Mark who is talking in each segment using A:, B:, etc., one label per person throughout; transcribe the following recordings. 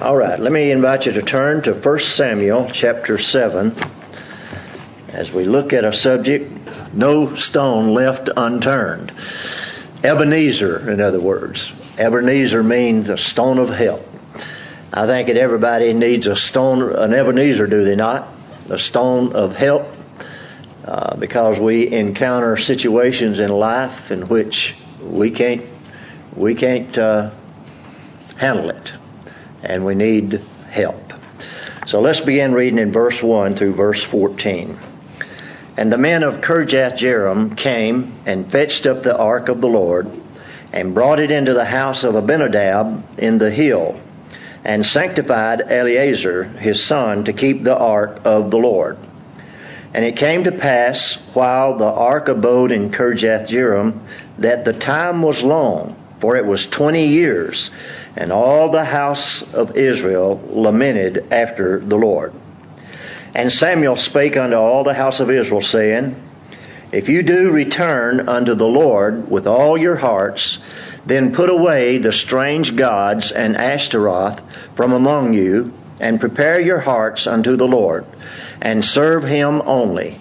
A: All right, let me invite you to turn to 1 Samuel chapter 7 as we look at a subject no stone left unturned. Ebenezer, in other words. Ebenezer means a stone of help. I think that everybody needs a stone, an Ebenezer, do they not? A stone of help, uh, because we encounter situations in life in which we can't we can't uh, handle it, and we need help. So let's begin reading in verse 1 through verse 14. And the men of Kirjath Jearim came and fetched up the ark of the Lord, and brought it into the house of Abinadab in the hill, and sanctified Eleazar his son to keep the ark of the Lord. And it came to pass, while the ark abode in Kirjath Jearim, that the time was long, for it was twenty years, and all the house of Israel lamented after the Lord. And Samuel spake unto all the house of Israel, saying, If you do return unto the Lord with all your hearts, then put away the strange gods and Ashtaroth from among you, and prepare your hearts unto the Lord, and serve him only,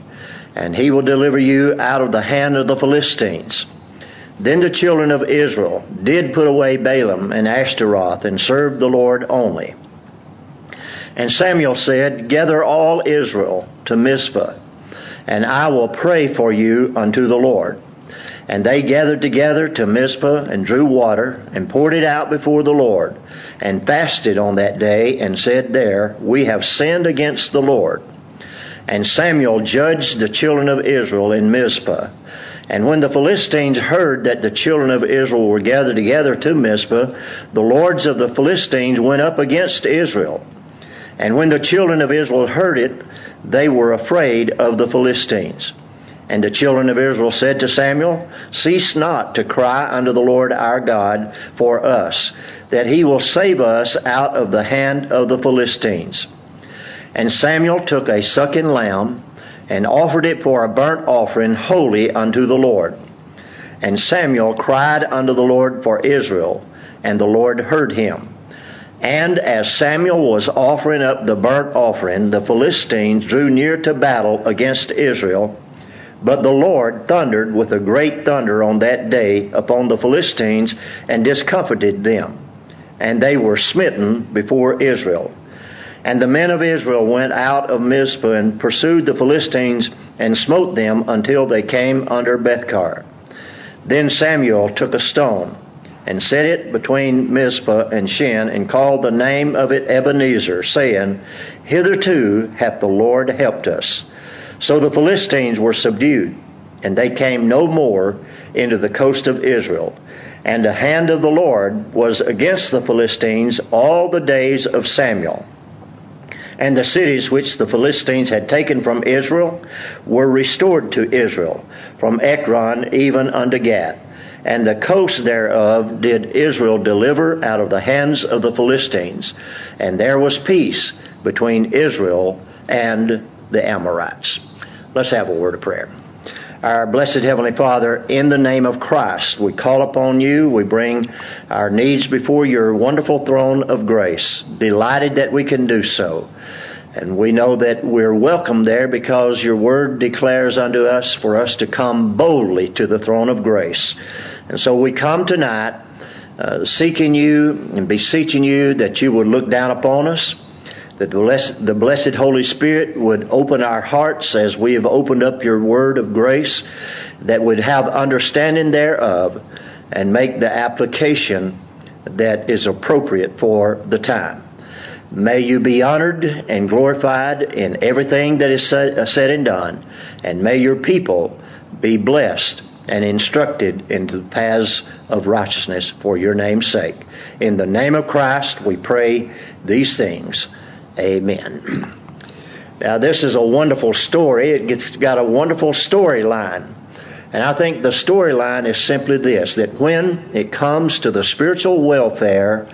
A: and he will deliver you out of the hand of the Philistines. Then the children of Israel did put away Baalim and Ashtaroth, and served the Lord only. And Samuel said, Gather all Israel to Mizpah, and I will pray for you unto the Lord. And they gathered together to Mizpah and drew water and poured it out before the Lord and fasted on that day and said there, We have sinned against the Lord. And Samuel judged the children of Israel in Mizpah. And when the Philistines heard that the children of Israel were gathered together to Mizpah, the lords of the Philistines went up against Israel. And when the children of Israel heard it, they were afraid of the Philistines. And the children of Israel said to Samuel, Cease not to cry unto the Lord our God for us, that he will save us out of the hand of the Philistines. And Samuel took a sucking lamb and offered it for a burnt offering holy unto the Lord. And Samuel cried unto the Lord for Israel, and the Lord heard him. And as Samuel was offering up the burnt offering, the Philistines drew near to battle against Israel. But the Lord thundered with a great thunder on that day upon the Philistines and discomfited them. And they were smitten before Israel. And the men of Israel went out of Mizpah and pursued the Philistines and smote them until they came under Bethcar. Then Samuel took a stone and set it between Mizpah and Shen and called the name of it Ebenezer, saying, Hitherto hath the Lord helped us. So the Philistines were subdued, and they came no more into the coast of Israel. And the hand of the Lord was against the Philistines all the days of Samuel. And the cities which the Philistines had taken from Israel were restored to Israel, from Ekron even unto Gath and the coast thereof did Israel deliver out of the hands of the Philistines. And there was peace between Israel and the Amorites. Let's have a word of prayer. Our blessed Heavenly Father, in the name of Christ, we call upon you. We bring our needs before your wonderful throne of grace, delighted that we can do so. And we know that we're welcome there because your word declares unto us for us to come boldly to the throne of grace. And so we come tonight uh, seeking you and beseeching you that you would look down upon us, that the blessed, Holy Spirit would open our hearts as we have opened up your word of grace, that would have understanding thereof and make the application that is appropriate for the time. May you be honored and glorified in everything that is said, uh, said and done, and may your people be blessed and instructed into the paths of righteousness for your name's sake. In the name of Christ, we pray these things. Amen. Now, this is a wonderful story. It's got a wonderful storyline. And I think the storyline is simply this that when it comes to the spiritual welfare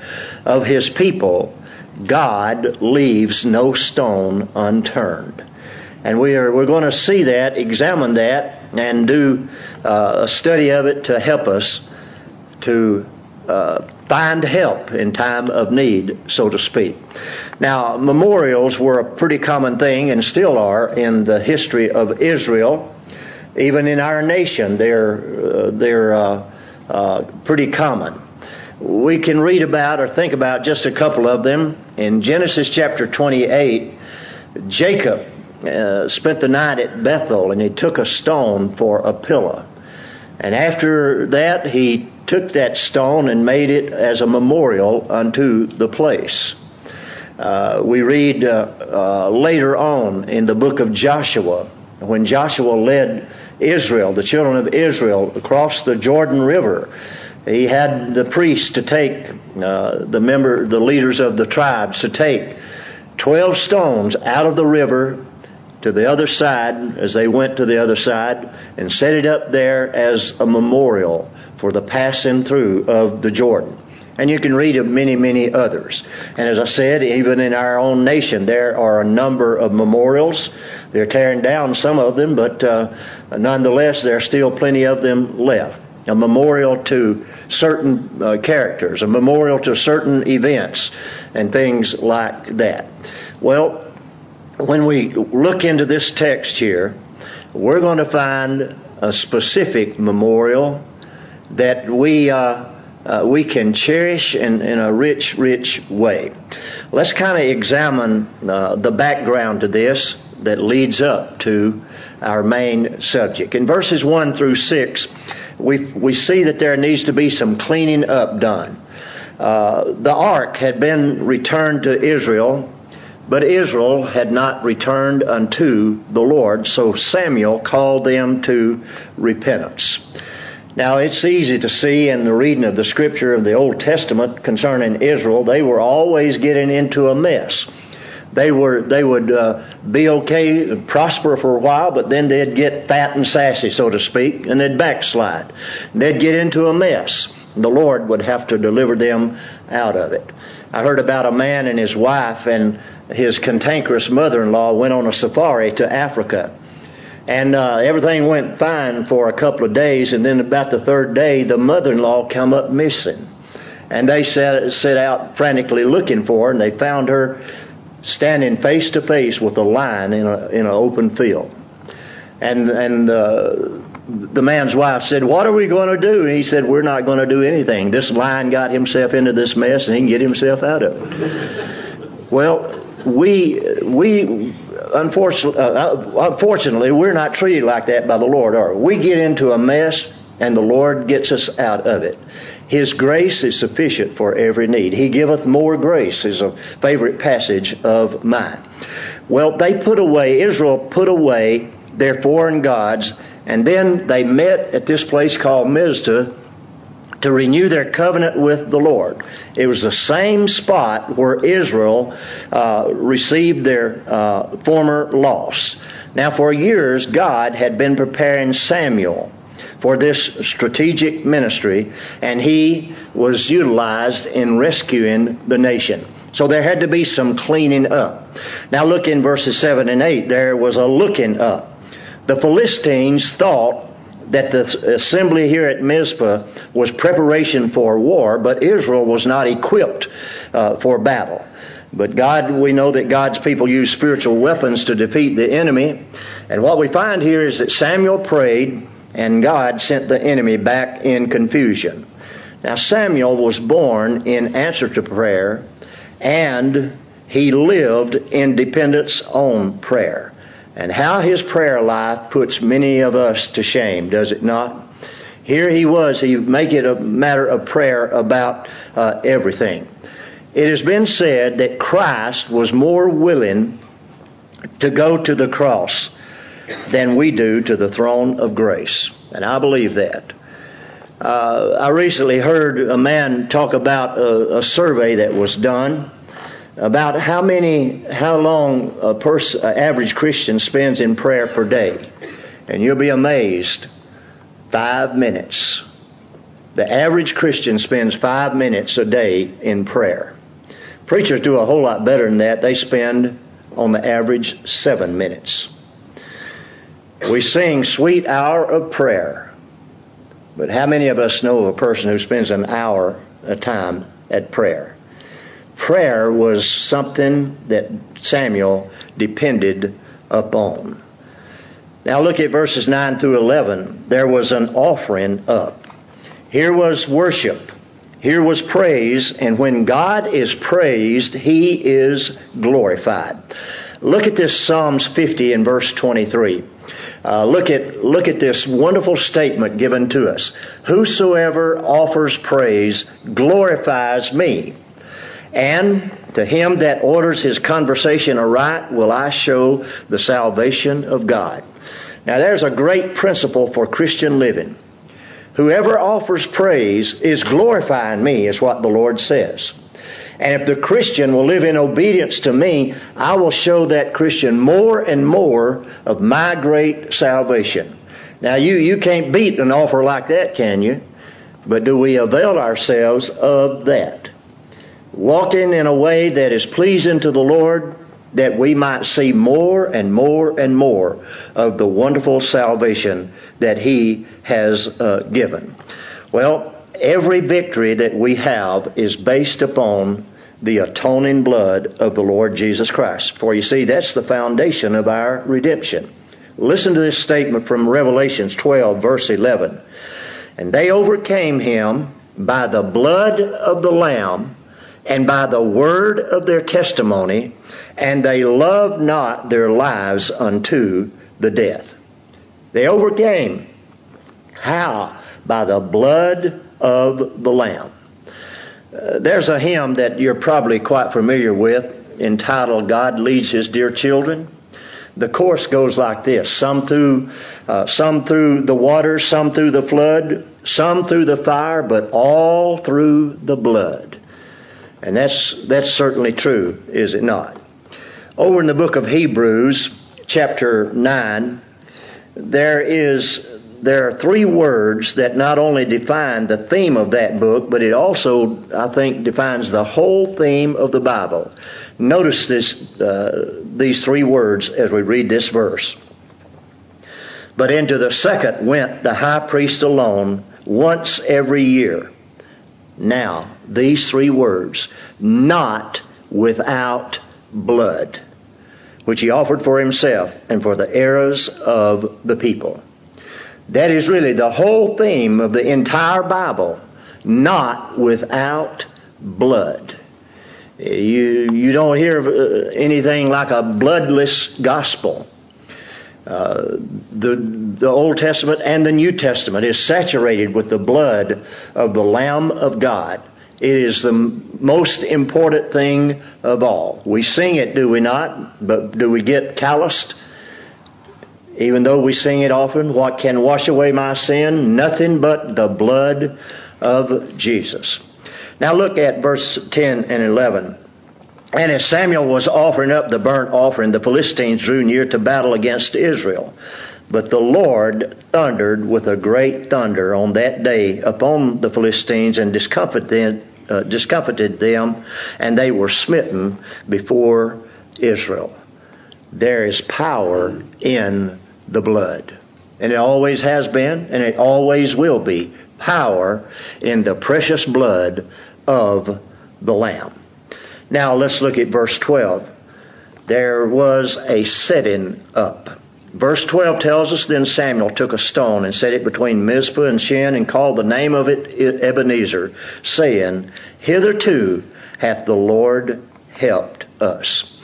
A: of his people, God leaves no stone unturned. And we are, we're going to see that, examine that, and do uh, a study of it to help us to uh, find help in time of need, so to speak. Now, memorials were a pretty common thing and still are in the history of Israel. Even in our nation, they're, uh, they're uh, uh, pretty common. We can read about or think about just a couple of them. In Genesis chapter 28, Jacob uh, spent the night at Bethel and he took a stone for a pillow. And after that, he took that stone and made it as a memorial unto the place. Uh, we read uh, uh, later on in the book of Joshua, when Joshua led Israel, the children of Israel, across the Jordan River, he had the priests to take uh, the member, the leaders of the tribes to take twelve stones out of the river to the other side as they went to the other side and set it up there as a memorial for the passing through of the Jordan. And you can read of many, many others. And as I said, even in our own nation, there are a number of memorials. They're tearing down some of them, but uh, nonetheless, there are still plenty of them left. A memorial to certain uh, characters, a memorial to certain events, and things like that. Well, when we look into this text here, we're going to find a specific memorial that we uh, uh, we can cherish in, in a rich, rich way. Let's kind of examine uh, the background to this that leads up to our main subject. In verses 1 through 6, we, we see that there needs to be some cleaning up done. Uh, the ark had been returned to Israel but Israel had not returned unto the Lord, so Samuel called them to repentance. Now, it's easy to see in the reading of the scripture of the Old Testament concerning Israel, they were always getting into a mess. They were they would uh, be okay, prosper for a while, but then they'd get fat and sassy, so to speak, and they'd backslide. They'd get into a mess. The Lord would have to deliver them out of it. I heard about a man and his wife, and his cantankerous mother in law went on a safari to Africa. And uh, everything went fine for a couple of days, and then about the third day, the mother in law come up missing. And they set, set out frantically looking for her, and they found her standing face to face with a lion in, a, in an open field. And, and uh, the man's wife said, What are we going to do? And he said, We're not going to do anything. This lion got himself into this mess, and he can get himself out of it. well, we we unfortunately, uh, unfortunately we're not treated like that by the Lord, are we? We get into a mess and the Lord gets us out of it. His grace is sufficient for every need. He giveth more grace is a favorite passage of mine. Well, they put away, Israel put away their foreign gods, and then they met at this place called Mizpah to renew their covenant with the Lord. It was the same spot where Israel uh, received their uh, former loss. Now, for years, God had been preparing Samuel for this strategic ministry, and he was utilized in rescuing the nation. So there had to be some cleaning up. Now, look in verses 7 and 8. There was a looking up. The Philistines thought that the assembly here at Mizpah was preparation for war, but Israel was not equipped uh, for battle. But God, we know that God's people use spiritual weapons to defeat the enemy. And what we find here is that Samuel prayed and God sent the enemy back in confusion. Now, Samuel was born in answer to prayer and he lived in dependence on prayer. And how his prayer life puts many of us to shame, does it not? Here he was, he make it a matter of prayer about uh, everything. It has been said that Christ was more willing to go to the cross than we do to the throne of grace. And I believe that. Uh, I recently heard a man talk about a, a survey that was done about how many, how long a person, average Christian spends in prayer per day, and you'll be amazed. Five minutes. The average Christian spends five minutes a day in prayer. Preachers do a whole lot better than that. They spend, on the average, seven minutes. We sing Sweet Hour of Prayer. But how many of us know of a person who spends an hour a time at prayer. Prayer was something that Samuel depended upon. Now look at verses 9 through 11. There was an offering up. Here was worship. Here was praise. And when God is praised, He is glorified. Look at this Psalms 50 and verse 23. Uh, look at look at this wonderful statement given to us. Whosoever offers praise glorifies me, and to him that orders his conversation aright will I show the salvation of God. Now there's a great principle for Christian living. Whoever offers praise is glorifying me, is what the Lord says. And if the Christian will live in obedience to me, I will show that Christian more and more of my great salvation. Now, you, you can't beat an offer like that, can you? But do we avail ourselves of that? Walking in a way that is pleasing to the Lord, that we might see more and more and more of the wonderful salvation that He has uh, given. Well, every victory that we have is based upon the atoning blood of the Lord Jesus Christ. For you see, that's the foundation of our redemption. Listen to this statement from Revelations 12, verse 11. And they overcame him by the blood of the Lamb and by the word of their testimony, and they loved not their lives unto the death. They overcame. How? By the blood of the Lamb. Uh, there's a hymn that you're probably quite familiar with entitled God Leads His Dear Children. The course goes like this some through, uh, some through the water, some through the flood, some through the fire, but all through the blood. And that's, that's certainly true, is it not? Over in the book of Hebrews, chapter 9, there is there are three words that not only define the theme of that book, but it also, I think, defines the whole theme of the Bible. Notice this, uh, these three words as we read this verse. But into the second went the high priest alone once every year. Now, these three words, not without blood, which he offered for himself and for the errors of the people. That is really the whole theme of the entire Bible. Not without blood. You, you don't hear uh, anything like a bloodless gospel. The, the Old Testament and the New Testament is saturated with the blood of the Lamb of God. It is the most important thing of all. We sing it, do we not? But do we get calloused? Even though we sing it often, what can wash away my sin? Nothing but the blood of Jesus. Now look at verse 10 and 11. And as Samuel was offering up the burnt offering, the Philistines drew near to battle against Israel. But the Lord thundered with a great thunder on that day upon the Philistines and discomfited, uh, discomfited them, and they were smitten before Israel. There is power in the blood. And it always has been, and it always will be power in the precious blood of the Lamb. Now let's look at verse 12. There was a setting up. Verse 12 tells us Then Samuel took a stone and set it between Mizpah and Shen and called the name of it Ebenezer, saying, Hitherto hath the Lord helped us.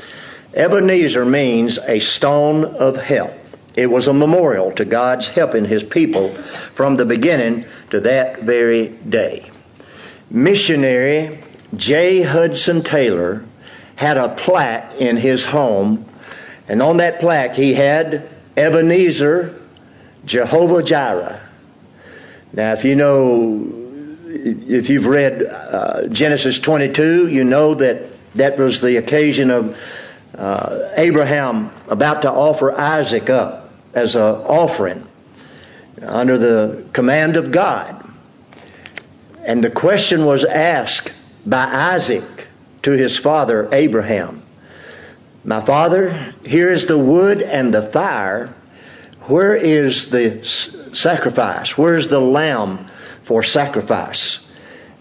A: Ebenezer means a stone of help. It was a memorial to God's helping his people from the beginning to that very day. Missionary J. Hudson Taylor had a plaque in his home, and on that plaque he had Ebenezer Jehovah Jireh. Now, if you know, if you've read uh, Genesis 22, you know that that was the occasion of uh, Abraham about to offer Isaac up as an offering under the command of God. And the question was asked by Isaac to his father Abraham My father, here is the wood and the fire. Where is the sacrifice? Where is the lamb for sacrifice?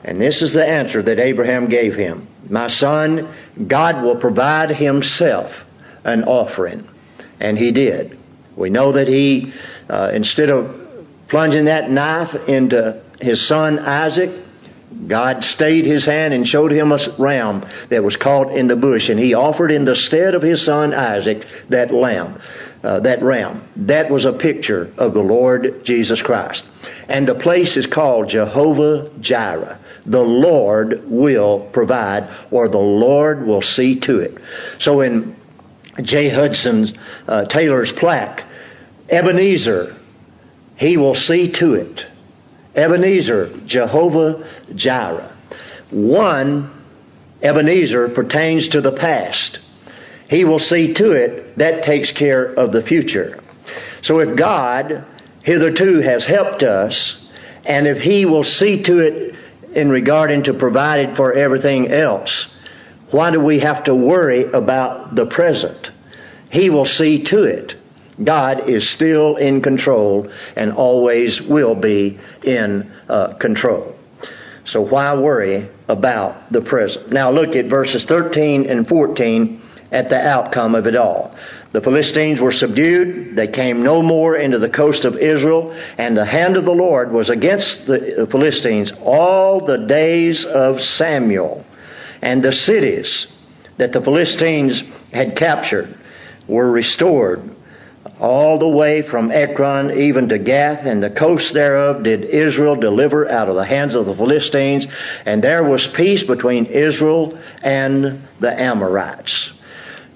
A: And this is the answer that Abraham gave him My son, God will provide himself an offering. And he did. We know that he, uh, instead of plunging that knife into his son Isaac, God stayed his hand and showed him a ram that was caught in the bush, and he offered in the stead of his son Isaac that lamb, uh, that ram. That was a picture of the Lord Jesus Christ. And the place is called Jehovah Jireh. The Lord will provide, or the Lord will see to it. So in J. Hudson uh, Taylor's plaque, Ebenezer, he will see to it. Ebenezer, Jehovah Jireh. One, Ebenezer, pertains to the past. He will see to it that takes care of the future. So if God hitherto has helped us, and if He will see to it in regarding to providing for everything else, why do we have to worry about the present? He will see to it. God is still in control and always will be in uh, control. So why worry about the present? Now look at verses 13 and 14 at the outcome of it all. The Philistines were subdued. They came no more into the coast of Israel, and the hand of the Lord was against the Philistines all the days of Samuel. And the cities that the Philistines had captured were restored all the way from Ekron even to Gath, and the coast thereof did Israel deliver out of the hands of the Philistines, and there was peace between Israel and the Amorites.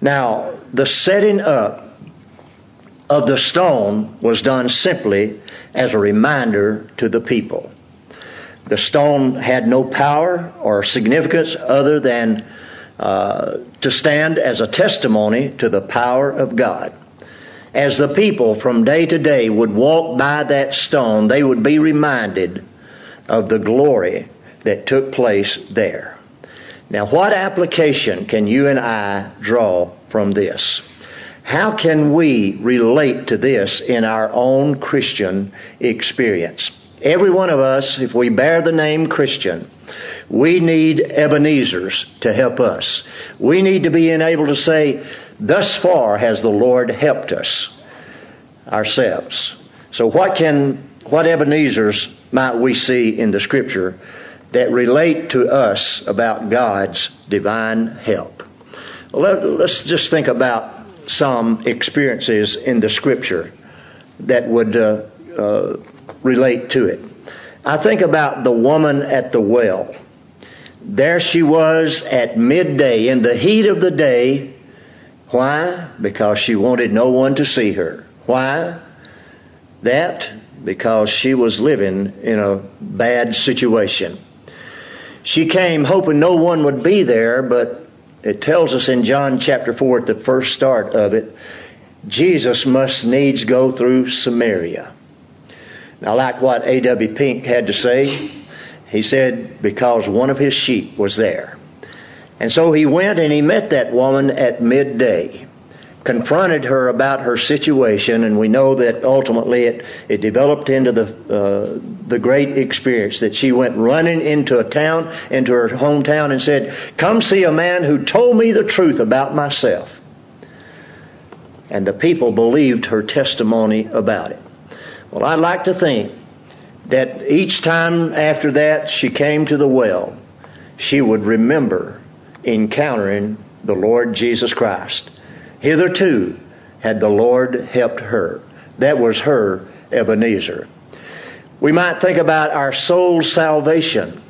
A: Now, the setting up of the stone was done simply as a reminder to the people. The stone had no power or significance other than uh, to stand as a testimony to the power of God as the people from day to day would walk by that stone, they would be reminded of the glory that took place there. Now, what application can you and I draw from this? How can we relate to this in our own Christian experience? Every one of us, if we bear the name Christian, we need Ebenezer's to help us. We need to be enabled to say, Thus far has the Lord helped us ourselves. So, what can, what Ebenezer's might we see in the Scripture that relate to us about God's divine help? Let, us just think about some experiences in the Scripture that would uh, uh, relate to it. I think about the woman at the well. There she was at midday, in the heat of the day, why? Because she wanted no one to see her. Why? That because she was living in a bad situation. She came hoping no one would be there, but it tells us in John chapter 4 at the first start of it, Jesus must needs go through Samaria. Now, like what A.W. Pink had to say, he said, because one of his sheep was there. And so he went and he met that woman at midday, confronted her about her situation, and we know that ultimately it, it developed into the, uh, the great experience that she went running into a town, into her hometown, and said, Come see a man who told me the truth about myself. And the people believed her testimony about it. Well, I'd like to think that each time after that she came to the well, she would remember encountering the Lord Jesus Christ. Hitherto had the Lord helped her. That was her Ebenezer. We might think about our soul's salvation,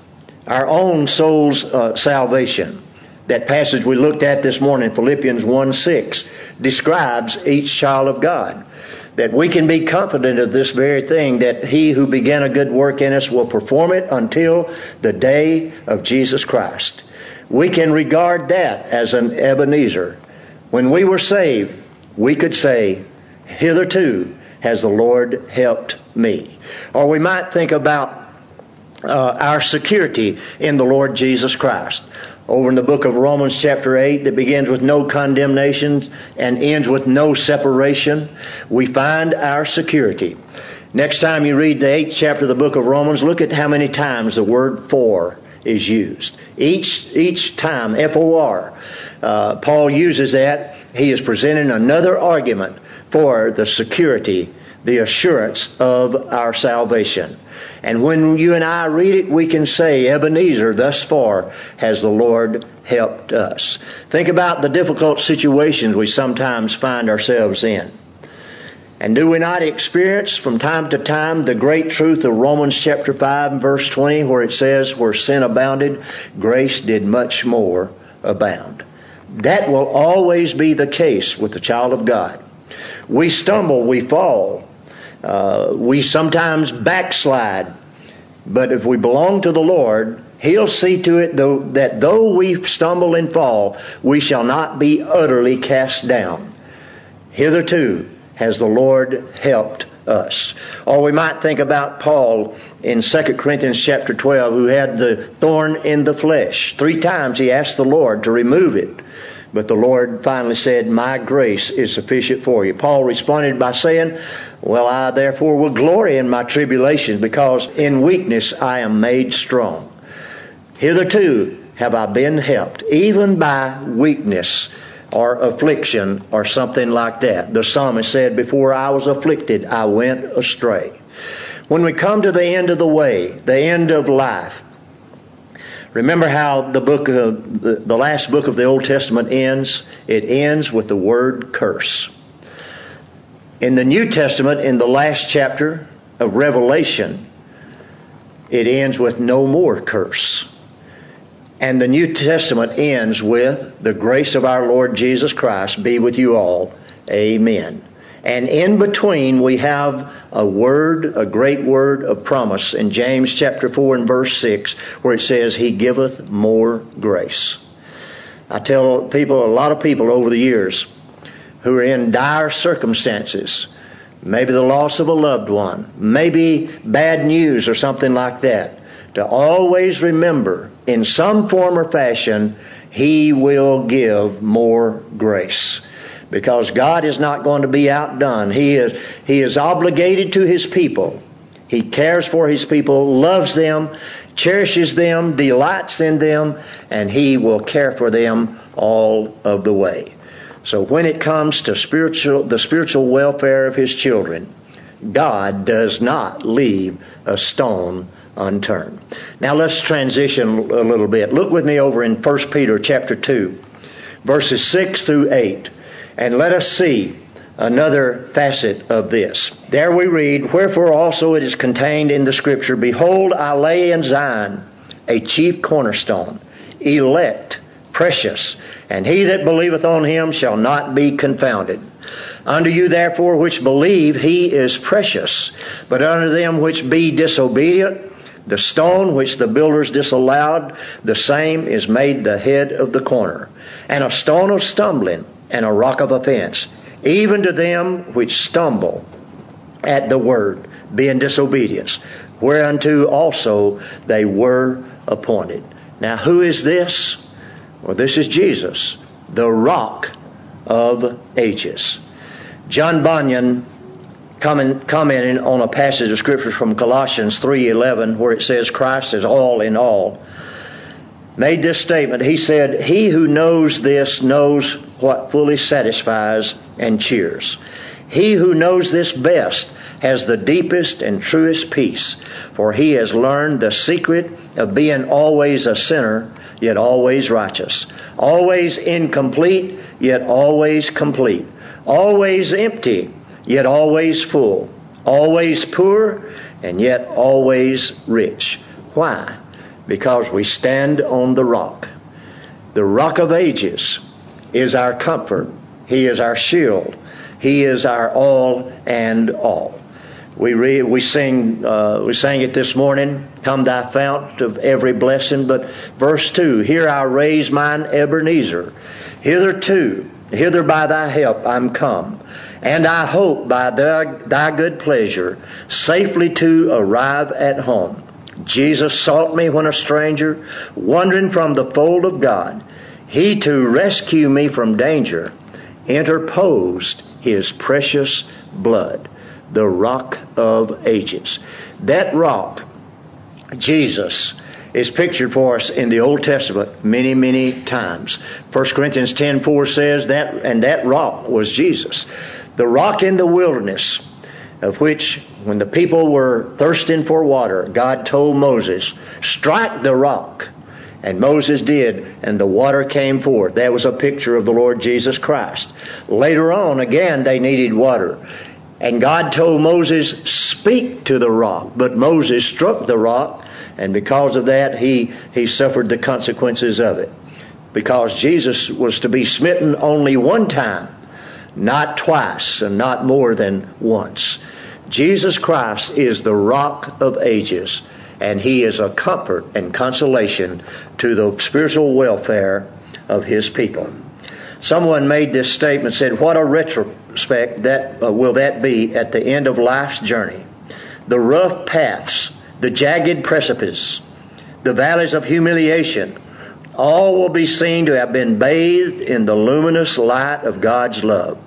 A: our own soul's uh, salvation. That passage we looked at this morning, Philippians 1 6, describes each child of God. That we can be confident of this very thing, that he who began a good work in us will perform it until the day of Jesus Christ. We can regard that as an Ebenezer. When we were saved, we could say, Hitherto has the Lord helped me. Or we might think about uh, our security in the Lord Jesus Christ. Over in the book of Romans, chapter 8, that begins with no condemnation and ends with no separation, we find our security. Next time you read the eighth chapter of the book of Romans, look at how many times the word for is used. Each, each time, F O R, uh, Paul uses that, he is presenting another argument for the security, the assurance of our salvation. And when you and I read it, we can say, Ebenezer, thus far has the Lord helped us. Think about the difficult situations we sometimes find ourselves in. And do we not experience from time to time the great truth of Romans chapter 5 and verse 20 where it says, Where sin abounded, grace did much more abound. That will always be the case with the child of God. We stumble, we fall, uh, we sometimes backslide. But if we belong to the Lord, He'll see to it though, that though we stumble and fall, we shall not be utterly cast down. Hitherto, has the Lord helped us. Or we might think about Paul in 2 Corinthians chapter 12 who had the thorn in the flesh. Three times he asked the Lord to remove it. But the Lord finally said, My grace is sufficient for you. Paul responded by saying, Well, I therefore will glory in my tribulations, because in weakness I am made strong. Hitherto have I been helped, even by weakness or affliction or something like that. The psalmist said, Before I was afflicted, I went astray. When we come to the end of the way, the end of life, remember how the book of the, the last book of the Old Testament ends? It ends with the word curse. In the New Testament, in the last chapter of Revelation, it ends with no more curse. And the New Testament ends with the grace of our Lord Jesus Christ be with you all. Amen. And in between, we have a word, a great word of promise in James chapter 4 and verse 6, where it says, He giveth more grace. I tell people, a lot of people over the years who are in dire circumstances, maybe the loss of a loved one, maybe bad news or something like that, to always remember in some form or fashion, He will give more grace. Because God is not going to be outdone. He is, he is obligated to His people. He cares for His people, loves them, cherishes them, delights in them, and He will care for them all of the way. So when it comes to spiritual, the spiritual welfare of His children, God does not leave a stone unturned. Now let's transition a little bit. Look with me over in 1 Peter chapter 2, verses 6 through 8, and let us see another facet of this. There we read, Wherefore also it is contained in the scripture, Behold, I lay in Zion a chief cornerstone, elect, precious, and he that believeth on him shall not be confounded. Unto you therefore which believe, he is precious, but unto them which be disobedient, the stone which the builders disallowed, the same is made the head of the corner, and a stone of stumbling, and a rock of offense, even to them which stumble at the word, being disobedience, whereunto also they were appointed. Now, who is this? Well, this is Jesus, the rock of ages. John Bunyan commenting on a passage of scripture from Colossians 3:11 where it says Christ is all in all. Made this statement he said he who knows this knows what fully satisfies and cheers. He who knows this best has the deepest and truest peace for he has learned the secret of being always a sinner yet always righteous. Always incomplete yet always complete. Always empty yet always full, always poor, and yet always rich. Why? Because we stand on the rock. The rock of ages is our comfort. He is our shield. He is our all and all. We read, we sing, uh, we sang it this morning. Come, thy fount of every blessing. But verse two: Here I raise mine Ebenezer. Hitherto, hither by thy help I'm come. And I hope by thy, thy good pleasure safely to arrive at home. Jesus sought me when a stranger, wandering from the fold of God. He to rescue me from danger interposed his precious blood, the rock of ages. That rock, Jesus, is pictured for us in the Old Testament many, many times. 1 Corinthians 10 4 says that, and that rock was Jesus. The rock in the wilderness, of which, when the people were thirsting for water, God told Moses, Strike the rock. And Moses did, and the water came forth. That was a picture of the Lord Jesus Christ. Later on, again, they needed water. And God told Moses, Speak to the rock. But Moses struck the rock, and because of that, he, he suffered the consequences of it. Because Jesus was to be smitten only one time, not twice, and not more than once. Jesus Christ is the rock of ages and he is a comfort and consolation to the spiritual welfare of his people. Someone made this statement said, What a retrospect that uh, will that be at the end of life's journey? The rough paths, the jagged precipices, the valleys of humiliation, all will be seen to have been bathed in the luminous light of God's love.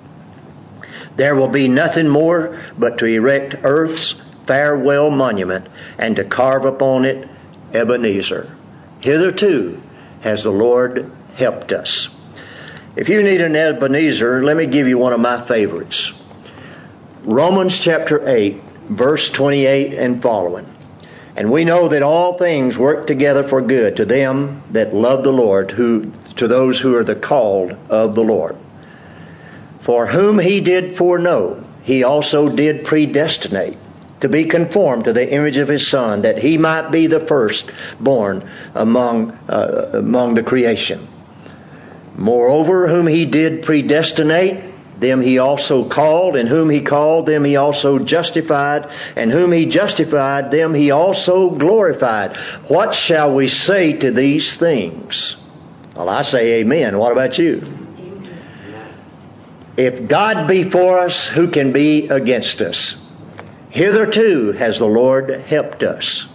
A: There will be nothing more but to erect earth's farewell monument and to carve upon it Ebenezer. Hitherto has the Lord helped us. If you need an Ebenezer, let me give you one of my favorites. Romans chapter 8, verse 28 and following. And we know that all things work together for good to them that love the Lord, who to those who are the called of the Lord. For whom he did foreknow, he also did predestinate to be conformed to the image of his son, that he might be the firstborn among, uh, among the creation. Moreover, whom he did predestinate, them he also called, and whom he called, them he also justified, and whom he justified, them he also glorified. What shall we say to these things? Well, I say amen. What about you? If God be for us, who can be against us? Hitherto has the Lord helped us.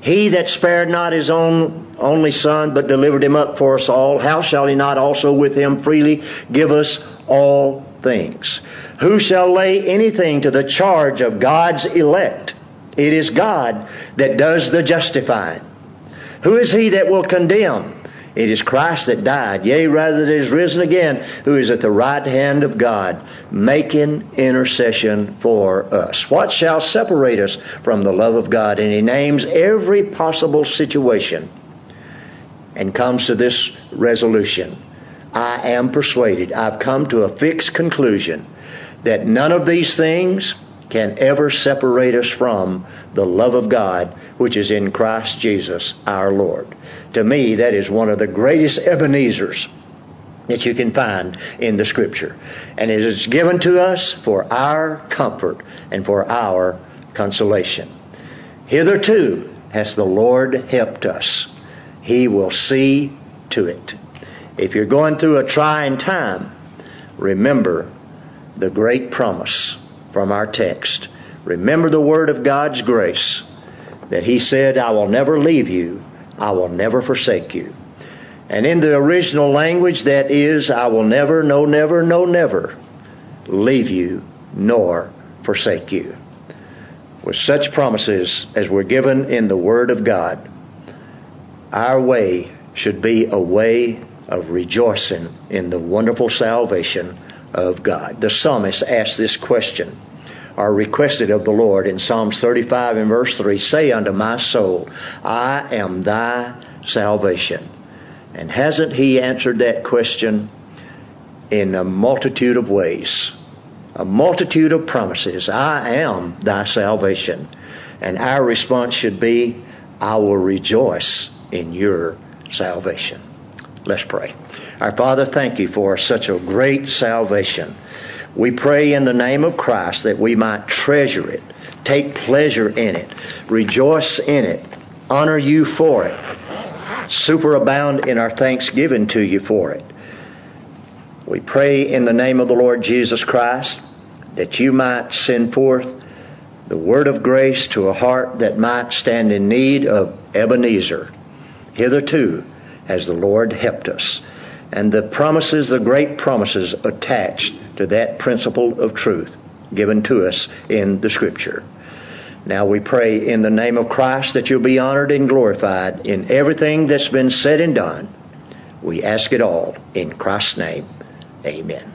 A: He that spared not his own only Son, but delivered him up for us all, how shall he not also with him freely give us all things? Who shall lay anything to the charge of God's elect? It is God that does the justifying. Who is he that will condemn? It is Christ that died, yea, rather that is risen again, who is at the right hand of God, making intercession for us. What shall separate us from the love of God? And he names every possible situation and comes to this resolution. I am persuaded, I've come to a fixed conclusion that none of these things can ever separate us from the love of God which is in Christ Jesus our Lord. To me, that is one of the greatest Ebenezers that you can find in the Scripture. And it is given to us for our comfort and for our consolation. Hitherto has the Lord helped us. He will see to it. If you're going through a trying time, remember the great promise from our text. Remember the word of God's grace that He said, I will never leave you I will never forsake you. And in the original language, that is, I will never, no, never, no, never leave you nor forsake you. With such promises as were given in the Word of God, our way should be a way of rejoicing in the wonderful salvation of God. The psalmist asked this question are requested of the Lord in Psalms 35 and verse 3 Say unto my soul, I am thy salvation. And hasn't he answered that question in a multitude of ways? A multitude of promises. I am thy salvation. And our response should be, I will rejoice in your salvation. Let's pray. Our Father, thank you for such a great salvation. We pray in the name of Christ that we might treasure it, take pleasure in it, rejoice in it, honor you for it, superabound in our thanksgiving to you for it. We pray in the name of the Lord Jesus Christ that you might send forth the word of grace to a heart that might stand in need of Ebenezer. Hitherto has the Lord helped us. And the promises, the great promises attached to that principle of truth given to us in the Scripture. Now we pray in the name of Christ that you'll be honored and glorified in everything that's been said and done. We ask it all in Christ's name. Amen.